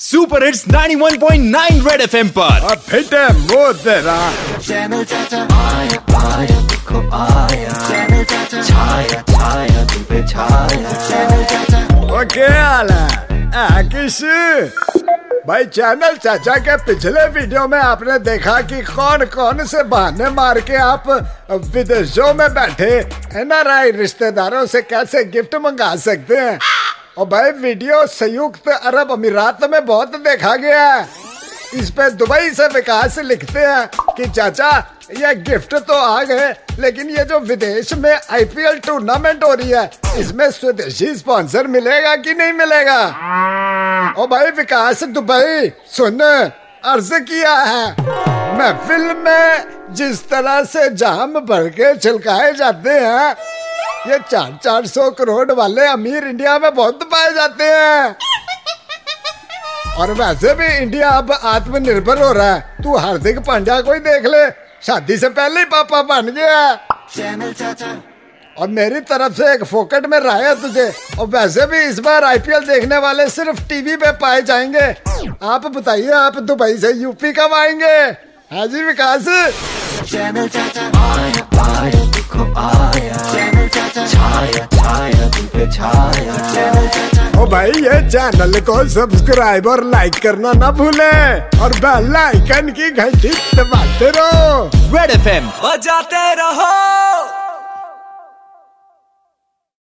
Super hits 91.9 red FM पर अब fit है वो तेरा चैनल चाचा आया आया देखो आया चैनल चाचा छाया छाया तुम पे छाया चैनल चाचा वो क्या हाल है आ, किस? भाई चैनल चाचा के पिछले वीडियो में आपने देखा कि कौन कौन से बहाने मार के आप विदेशों में बैठे एनआरआई रिश्तेदारों से कैसे गिफ्ट मंगा सकते हैं? और भाई वीडियो संयुक्त अरब अमीरात में बहुत देखा गया है। इस पे दुबई से विकास लिखते हैं कि चाचा, ये गिफ्ट तो आ गए, लेकिन ये जो विदेश में आईपीएल टूर्नामेंट हो रही है, इसमें स्वदेशी स्पॉन्सर मिलेगा कि नहीं मिलेगा? ओ भाई विकास, दुबई, सुन, अर्ज़ किया है। महफिल में जिस तरह से जाम भर के छिलकाए जाते हैं ये चार चार सौ करोड़ वाले अमीर इंडिया में बहुत पाए जाते हैं। और वैसे भी इंडिया अब आत्मनिर्भर हो रहा है। तू हार्दिक पांड्या को ही देख ले। शादी से पहले ही पापा बन गया। चैनल चाचा। और मेरी तरफ़ से एक फोकट में राय है तुझे। और वैसे भी इस बार आईपीएल देखने वाले सिर्फ़ टीवी पे पाए जाएँगे। आप बताइए आप दुबई से यूपी कब आएँगे? हाँ जी विकास। चैनल चाचा। छाया छाया पे ओ भाई ये चैनल को सब्सक्राइब और लाइक करना ना भूले और बेल आइकन की घंटी दबाते रहो। रेड एफएम बजाते रहो।